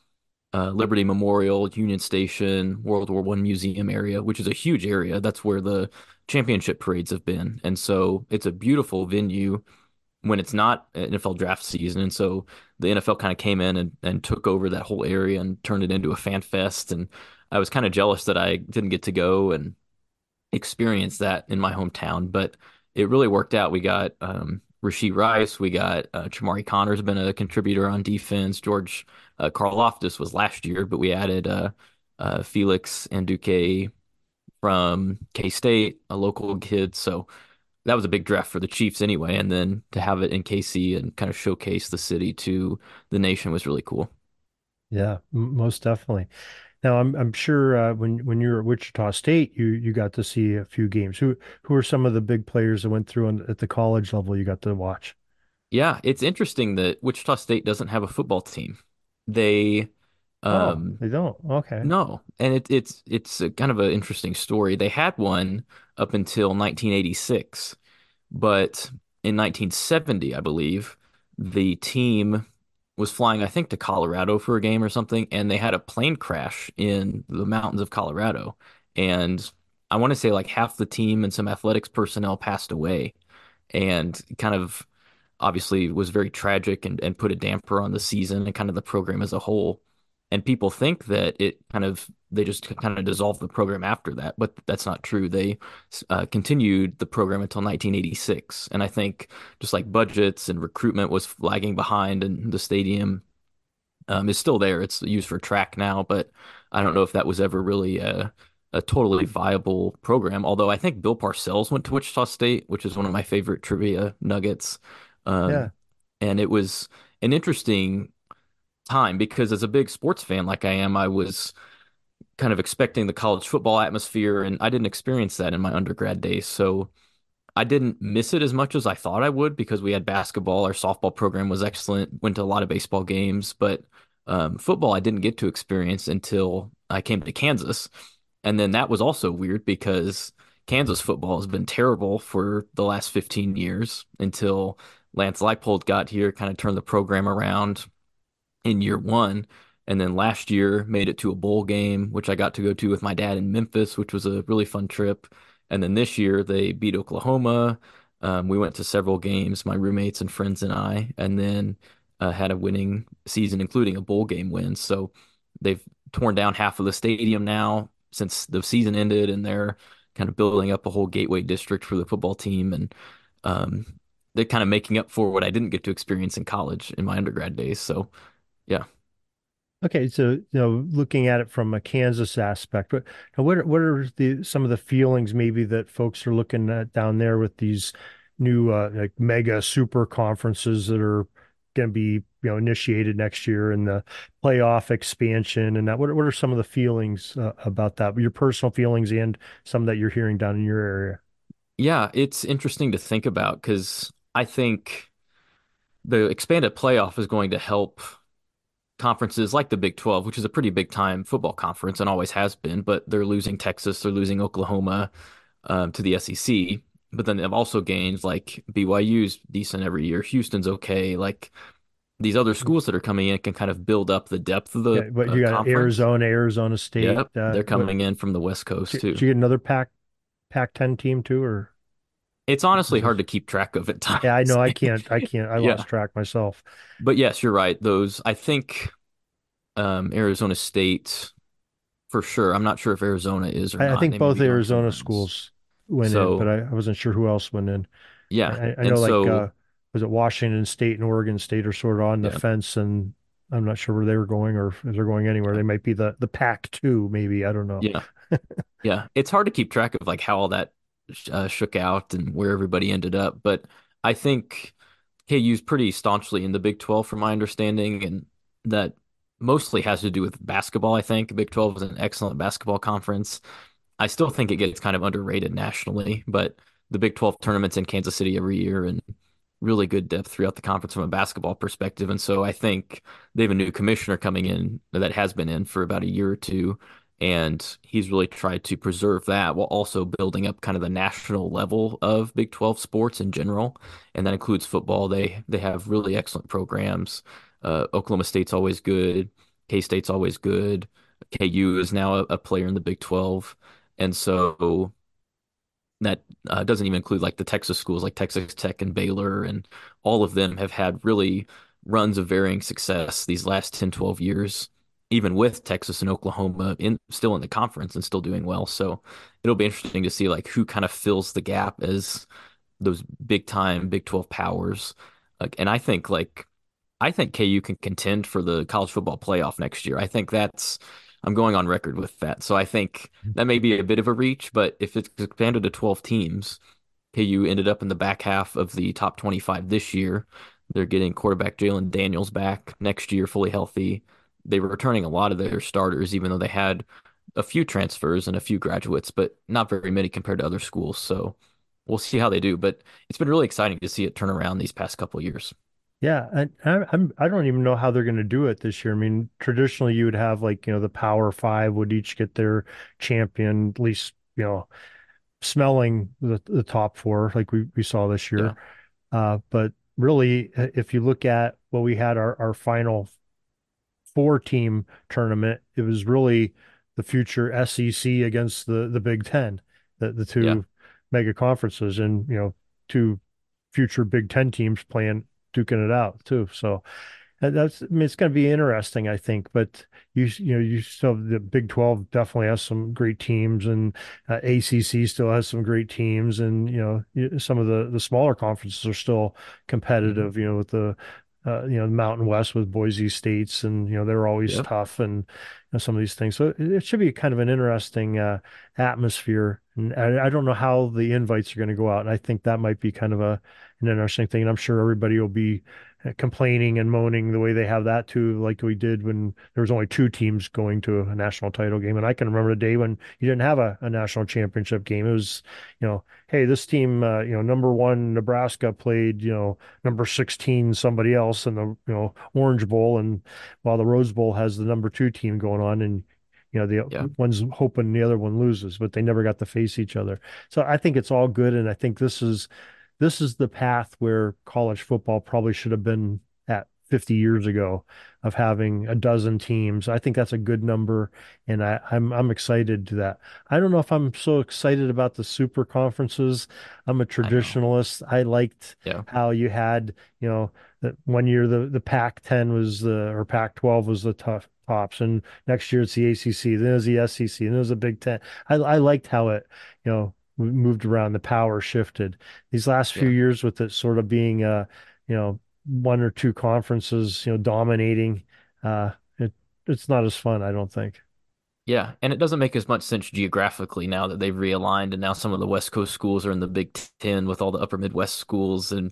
uh, Liberty Memorial, Union Station, World War One museum area, which is a huge area. That's where the championship parades have been, and so it's a beautiful venue when it's not NFL draft season. And so the NFL kind of came in and, and took over that whole area and turned it into a fan fest. And I was kind of jealous that I didn't get to go and experience that in my hometown, but it really worked out. We got um, Rashee Rice, we got uh, Chamarri Conner's been a contributor on defense. George uh, Karlaftis was last year, but we added uh, uh, Felix Anudike from K State, a local kid. So that was a big draft for the Chiefs anyway. And then to have it in KC and kind of showcase the city to the nation was really cool. Yeah, most definitely. Now I'm I'm sure uh, when when you were at Wichita State, you you got to see a few games. Who who are some of the big players that went through on, at the college level you got to watch? Yeah, it's interesting that Wichita State doesn't have a football team. They oh, um oh, they don't. Okay. No. And it, it's it's kind of an interesting story. They had one up until 1986. But in 1970, I believe, the team was flying, I think, to Colorado for a game or something, and they had a plane crash in the mountains of Colorado. And I want to say like half the team and some athletics personnel passed away. And kind of obviously was very tragic and, and put a damper on the season and kind of the program as a whole and people think that it kind of they just kind of dissolved the program after that but that's not true. They uh, continued the program until 1986 and i think just like budgets and recruitment was lagging behind and the stadium um, is still there. It's used for track now but i don't know if that was ever really a, a totally viable program. Although i think bill parcells went to wichita state which is one of my favorite trivia nuggets. Um, yeah. and it was an interesting time because as a big sports fan like I am, I was kind of expecting the college football atmosphere, and I didn't experience that in my undergrad days. So I didn't miss it as much as I thought I would because we had basketball. Our softball program was excellent, went to a lot of baseball games, but um, football I didn't get to experience until I came to Kansas. And then that was also weird because Kansas football has been terrible for the last 15 years until Lance Leipold got here, kind of turned the program around in year one. And then last year made it to a bowl game, which I got to go to with my dad in Memphis, which was a really fun trip. And then this year they beat Oklahoma. Um, we went to several games, my roommates and friends and I, and then uh, had a winning season, including a bowl game win. So they've torn down half of the stadium now since the season ended, and they're kind of building up a whole gateway district for the football team. And um, they're kind of making up for what I didn't get to experience in college in my undergrad days. So, yeah. Okay, so you know, looking at it from a Kansas aspect, but what are, what are the some of the feelings maybe that folks are looking at down there with these new uh, like mega super conferences that are going to be you know initiated next year and the playoff expansion and that? What what are some of the feelings uh, about that? Your personal feelings and some that you're hearing down in your area? Yeah it's interesting to think about because I think the expanded playoff is going to help conferences like the Big 12, which is a pretty big time football conference and always has been, but they're losing Texas, they're losing Oklahoma um, to the SEC. But then they've also gained like BYU's decent every year, Houston's okay. Like these other schools that are coming in can kind of build up the depth of the yeah, but you uh, got conference. Arizona, Arizona State. Yep, uh, they're coming what, in from the West Coast did, too. Did you get another Pac Pac 10 team too, or? It's honestly hard to keep track of at times. Yeah, I know. I can't. I can't. I yeah. lost track myself. But yes, you're right. Those I think um, Arizona State for sure. I'm not sure if Arizona is or I, not. I think both Arizona schools went so, in, but I, I, wasn't sure who else went in. Yeah, I, I know like so, uh, was it Washington State and Oregon State are sort of on the yeah. fence, and I'm not sure where they were going or if they're going anywhere. They might be the the Pac two, maybe. I don't know. Yeah, yeah. It's hard to keep track of like how all that uh, shook out and where everybody ended up, but I think KU's pretty staunchly in the Big 12, from my understanding, and that mostly has to do with basketball. I think Big 12 is an excellent basketball conference. I still think it gets kind of underrated nationally, but the Big 12 tournaments in Kansas City every year and really good depth throughout the conference from a basketball perspective. And so I think they have a new commissioner coming in that has been in for about a year or two. And he's really tried to preserve that while also building up kind of the national level of Big 12 sports in general. And that includes football. They they have really excellent programs. Uh, Oklahoma State's always good. K State's always good. KU is now a, a player in the Big 12. And so that uh, doesn't even include like the Texas schools like Texas Tech and Baylor and all of them have had really runs of varying success these last 10 12 years even with Texas and Oklahoma in still in the conference and still doing well so it'll be interesting to see like who kind of fills the gap as those big time Big 12 powers like and I think like I think KU can contend for the college football playoff next year I think that's I'm going on record with that. So I think mm-hmm. that may be a bit of a reach, but if it's expanded to 12 teams, KU ended up in the back half of the top 25 this year. They're getting quarterback Jalon Daniels back next year, fully healthy. They were returning a lot of their starters, even though they had a few transfers and a few graduates, but not very many compared to other schools. So we'll see how they do. But it's been really exciting to see it turn around these past couple years. Yeah, I'm I don't even know how they're going to do it this year. I mean, traditionally you would have like you know the Power Five would each get their champion, at least you know, smelling the the top four like we we saw this year. Yeah. Uh, but really, if you look at what we had our our final four team tournament, it was really the future SEC against the the Big Ten, the the two yeah. mega conferences, and you know two future Big Ten teams playing duking it out too. So that's I mean, it's going to be interesting, I think. But you you know you still the Big Twelve definitely has some great teams, and uh, ACC still has some great teams, and you know some of the the smaller conferences are still competitive. Mm-hmm. You know with the uh, you know Mountain West with Boise States, and you know they're always yep. tough, and you know, some of these things. So it, it, should be kind of an interesting uh, atmosphere. And I, I, don't know how the invites are going to go out, and I think that might be kind of a an interesting thing. And I'm sure everybody will be complaining and moaning the way they have that too, like we did when there was only two teams going to a national title game. And I can remember the day when you didn't have a, a national championship game. It was, you know, hey, this team, uh, you know, number one Nebraska played, you know, number 16 somebody else in the, you know, Orange Bowl, and while the Rose Bowl has the number two team going on, and you know the yeah. one's hoping the other one loses, but they never got to face each other. So I think it's all good, and I think this is this is the path where college football probably should have been at 50 years ago of having a dozen teams. I think that's a good number, and I, am I'm, I'm excited to that. I don't know if I'm so excited about the super conferences. I'm a traditionalist. I, I liked yeah. how you had you know that one year the the Pac-10 was the or Pac-12 was the tough tops, and next year it's the ACC, then it was the SEC, then it was the Big Ten. I I liked how it you know moved around, the power shifted. These last few yeah. years with it sort of being, uh, you know, one or two conferences, you know, dominating, uh, it it's not as fun, I don't think. Yeah, and it doesn't make as much sense geographically now that they've realigned, and now some of the West Coast schools are in the Big Ten with all the Upper Midwest schools, and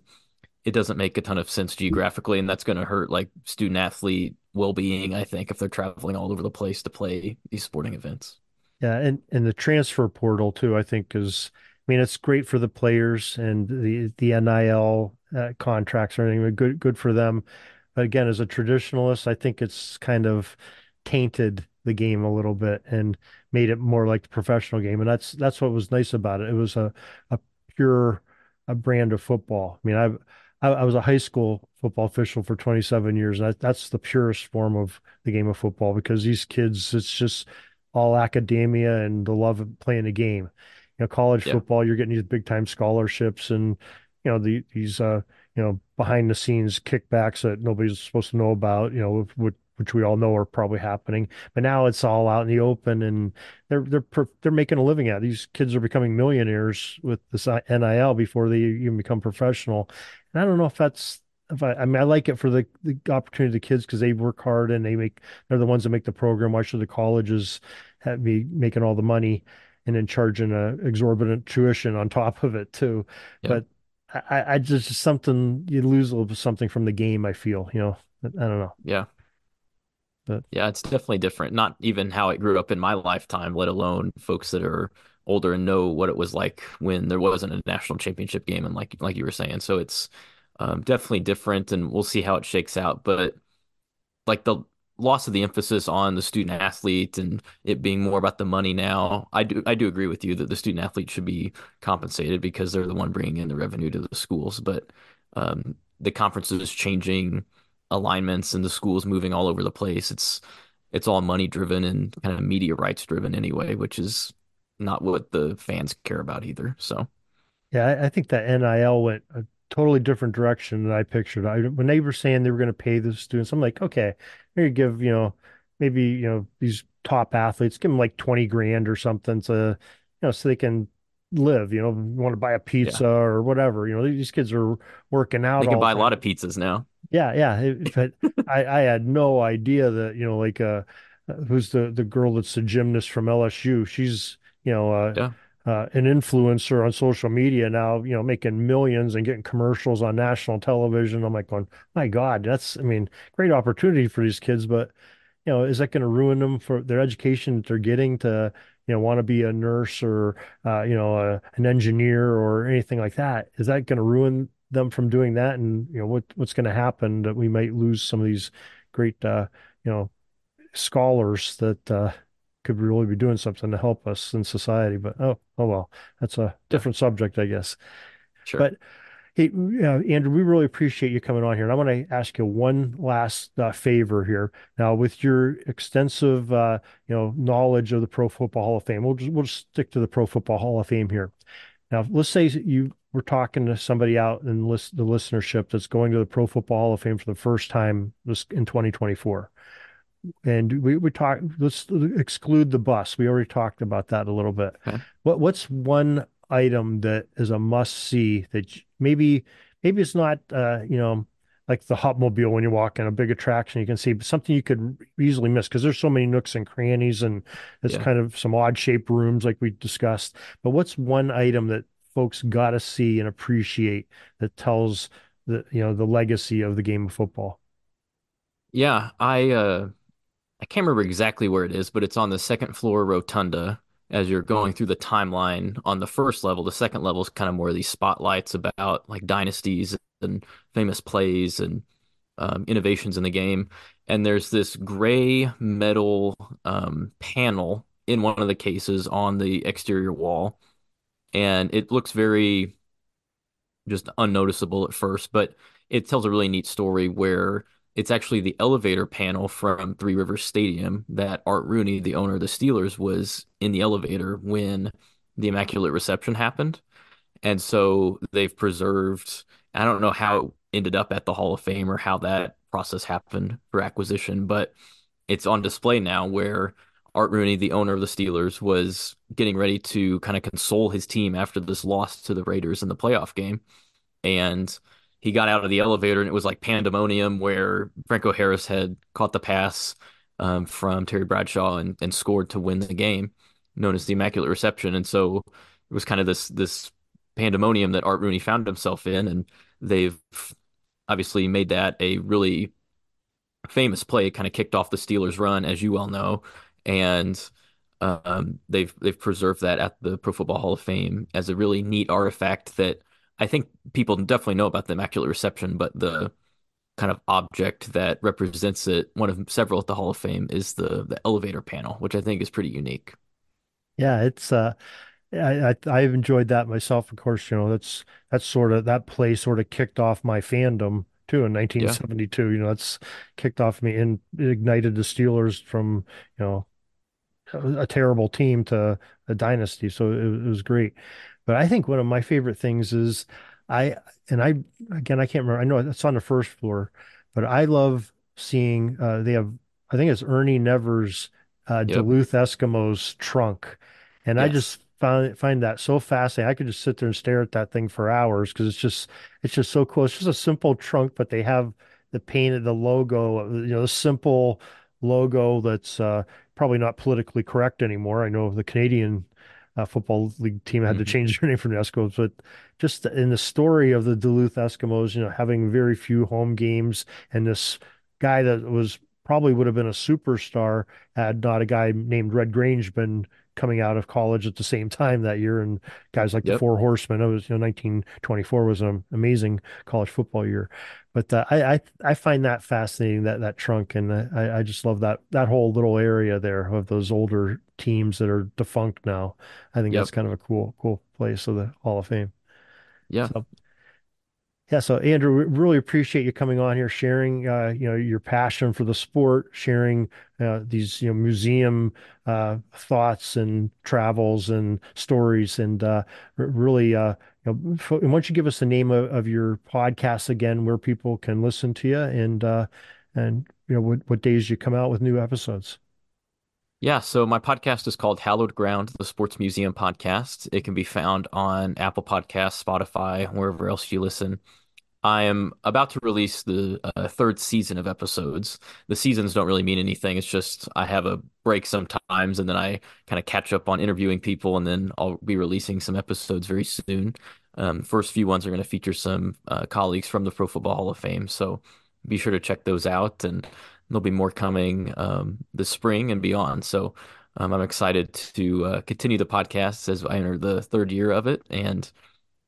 it doesn't make a ton of sense geographically, and that's going to hurt like student athlete well being. I think if they're traveling all over the place to play these sporting events. Yeah, and and the transfer portal too, I think is I mean it's great for the players and the the NIL uh, contracts or anything, good good for them. But again, as a traditionalist, I think it's kind of tainted the game a little bit and made it more like the professional game. And that's that's what was nice about it. It was a a pure a brand of football. I mean, I've I, I was a high school football official for 27 years, and that's the purest form of the game of football because these kids, it's just all academia and the love of playing the game. You know, college yeah. football, you're getting these big time scholarships and you know the, these uh you know behind the scenes kickbacks that nobody's supposed to know about. You know, which, which we all know are probably happening. But now it's all out in the open, and they're they're they're making a living at. It. These kids are becoming millionaires with this NIL before they even become professional. And I don't know if that's if I, I mean, I like it for the, the opportunity of the kids because they work hard and they make, they're the ones that make the program. Why should the colleges have be making all the money and then charging a exorbitant tuition on top of it too? Yeah. But I, I just something you lose a little something from the game. I feel, you know, I don't know. Yeah. But yeah, it's definitely different. Not even how it grew up in my lifetime, let alone folks that are older and know what it was like when there wasn't a national championship game and like like you were saying. So it's um, definitely different, and we'll see how it shakes out. But like the loss of the emphasis on the student athlete and it being more about the money now, I do I do agree with you that the student athlete should be compensated because they're the one bringing in the revenue to the schools. But um, the conferences changing alignments and the schools moving all over the place. It's it's all money driven and kind of media rights driven anyway, which is not what the fans care about either. So, yeah, I, think that NIL went totally different direction than I pictured. I, when they were saying they were going to pay the students, I'm like, okay, maybe give you know, maybe you know these top athletes, give them like twenty grand or something to, you know, so they can live. You know, want to buy a pizza yeah. or whatever. You know, these kids are working out. They can buy a lot of pizzas now. Yeah, yeah. But I, I had no idea that you know, like, uh, who's the the girl that's the gymnast from LSU? She's you know, uh, yeah. Uh, an influencer on social media now, you know, making millions and getting commercials on national television. I'm like going, my God, that's, I mean, great opportunity for these kids, but, you know, is that going to ruin them for their education that they're getting to, you know, want to be a nurse or, uh, you know, a, an engineer or anything like that? Is that going to ruin them from doing that? And, you know, what, what's going to happen that we might lose some of these great, uh, you know, scholars that, uh, could really be doing something to help us in society. But oh, oh well, that's a different subject, I guess. Sure. But hey, uh, Andrew, we really appreciate you coming on here. And I want to ask you one last uh, favor here. Now, with your extensive, uh, you know, knowledge of the Pro Football Hall of Fame, we'll just we'll just stick to the Pro Football Hall of Fame here. Now, let's say you were talking to somebody out in list, the listenership that's going to the Pro Football Hall of Fame for the first time this in 2024 and we we talk. Let's exclude the bus. We already talked about that a little bit. Okay. What what's one item that is a must see that maybe maybe it's not uh, you know like the Hupmobile when you walk in a big attraction you can see, but something you could easily miss because there's so many nooks and crannies and it's yeah. kind of some odd shaped rooms like we discussed. But what's one item that folks got to see and appreciate that tells the you know the legacy of the game of football. Yeah, I uh I can't remember exactly where it is, but it's on the second floor rotunda as you're going through the timeline on the first level. The second level is kind of more of these spotlights about like dynasties and famous plays and um, innovations in the game. And there's this gray metal um, panel in one of the cases on the exterior wall. And it looks very just unnoticeable at first, but it tells a really neat story where it's actually the elevator panel from Three Rivers Stadium that Art Rooney, the owner of the Steelers, was in the elevator when the Immaculate Reception happened. And so they've preserved, I don't know how it ended up at the Hall of Fame or how that process happened for acquisition, but it's on display now where Art Rooney, the owner of the Steelers, was getting ready to kind of console his team after this loss to the Raiders in the playoff game. And he got out of the elevator and it was like pandemonium where Franco Harris had caught the pass um, from Terry Bradshaw and, and scored to win the game, known as the Immaculate Reception. And so it was kind of this this pandemonium that Art Rooney found himself in, and they've obviously made that a really famous play. It Kind of kicked off the Steelers' run, as you well know, and um, they've they've preserved that at the Pro Football Hall of Fame as a really neat artifact that I think people definitely know about the Immaculate Reception, but the kind of object that represents it, one of several at the Hall of Fame, is the the elevator panel, which I think is pretty unique. Yeah, it's uh I, I I've enjoyed that myself. Of course, you know, that's that's sort of that play sort of kicked off my fandom too in 1972. Yeah. You know, that's kicked off me and ignited the Steelers from, you know, a, a terrible team to a dynasty. So it, it was great. But I think one of my favorite things is I and I again I can't remember. I know it's on the first floor, but I love seeing uh, they have I think it's Ernie Nevers uh, yep. Duluth Eskimos trunk, and yes. I just find find that so fascinating. I could just sit there and stare at that thing for hours because it's just it's just so cool. It's just a simple trunk, but they have the painted the logo, you know, the simple logo that's uh, probably not politically correct anymore. I know the Canadian uh, football league team had mm-hmm. to change their name from the Eskimos, but just in the story of the Duluth Eskimos, you know, having very few home games and this guy that was probably would have been a superstar had not a guy named Red Grange been coming out of college at the same time that year, and guys like yep. the Four Horsemen. It was you know 1924 was an amazing college football year, but uh, I, I I find that fascinating that that trunk, and I I just love that that whole little area there of those older teams that are defunct now. I think yep. that's kind of a cool cool place of the Hall of Fame. Yeah. So, yeah, so Andrew, we really appreciate you coming on here, sharing, uh, you know, your passion for the sport, sharing uh, these, you know, museum uh, thoughts and travels and stories, and uh, really, uh, you know, why don't you give us the name of, of, your podcast again, where people can listen to you, and uh, and you know, what, what days you come out with new episodes? Yeah, so my podcast is called Hallowed Ground, the Sports Museum Podcast. It can be found on Apple Podcasts, Spotify, wherever else you listen. I am about to release the uh, third season of episodes. The seasons don't really mean anything. It's just I have a break sometimes, and then I kind of catch up on interviewing people, and then I'll be releasing some episodes very soon. Um, first few ones are going to feature some uh, colleagues from the Pro Football Hall of Fame, so be sure to check those out, and there'll be more coming um, this spring and beyond. So um, I'm excited to uh, continue the podcast as I enter the third year of it, and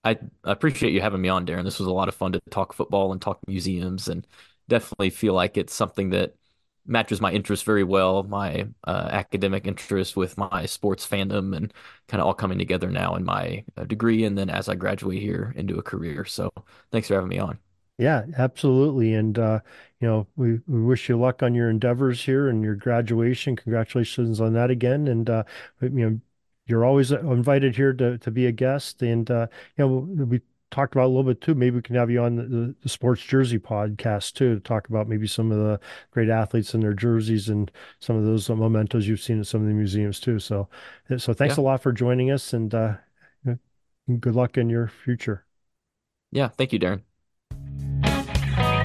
I appreciate you having me on, Darren. This was a lot of fun to talk football and talk museums, and definitely feel like it's something that matches my interest very well, my uh, academic interest with my sports fandom, and kind of all coming together now in my uh, degree, and then as I graduate here into a career. So, thanks for having me on. Yeah, absolutely. And, uh, you know, we, we wish you luck on your endeavors here and your graduation. Congratulations on that again. And, uh, you know, you're always invited here to, to be a guest. And, uh, you know, we talked about a little bit too. Maybe we can have you on the, the, Sports Jersey podcast too to talk about maybe some of the great athletes and their jerseys and some of those mementos you've seen in some of the museums too. So, so thanks yeah. a lot for joining us and uh, good luck in your future. Yeah. Thank you, Darren.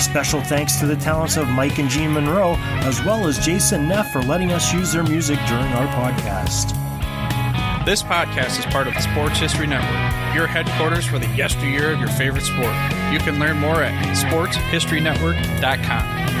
Special thanks to the talents of Mike and Jean Monroe, as well as Jason Neff for letting us use their music during our podcast. This podcast is part of the Sports History Network, your headquarters for the yesteryear of your favorite sport. You can learn more at sportshistorynetwork.com.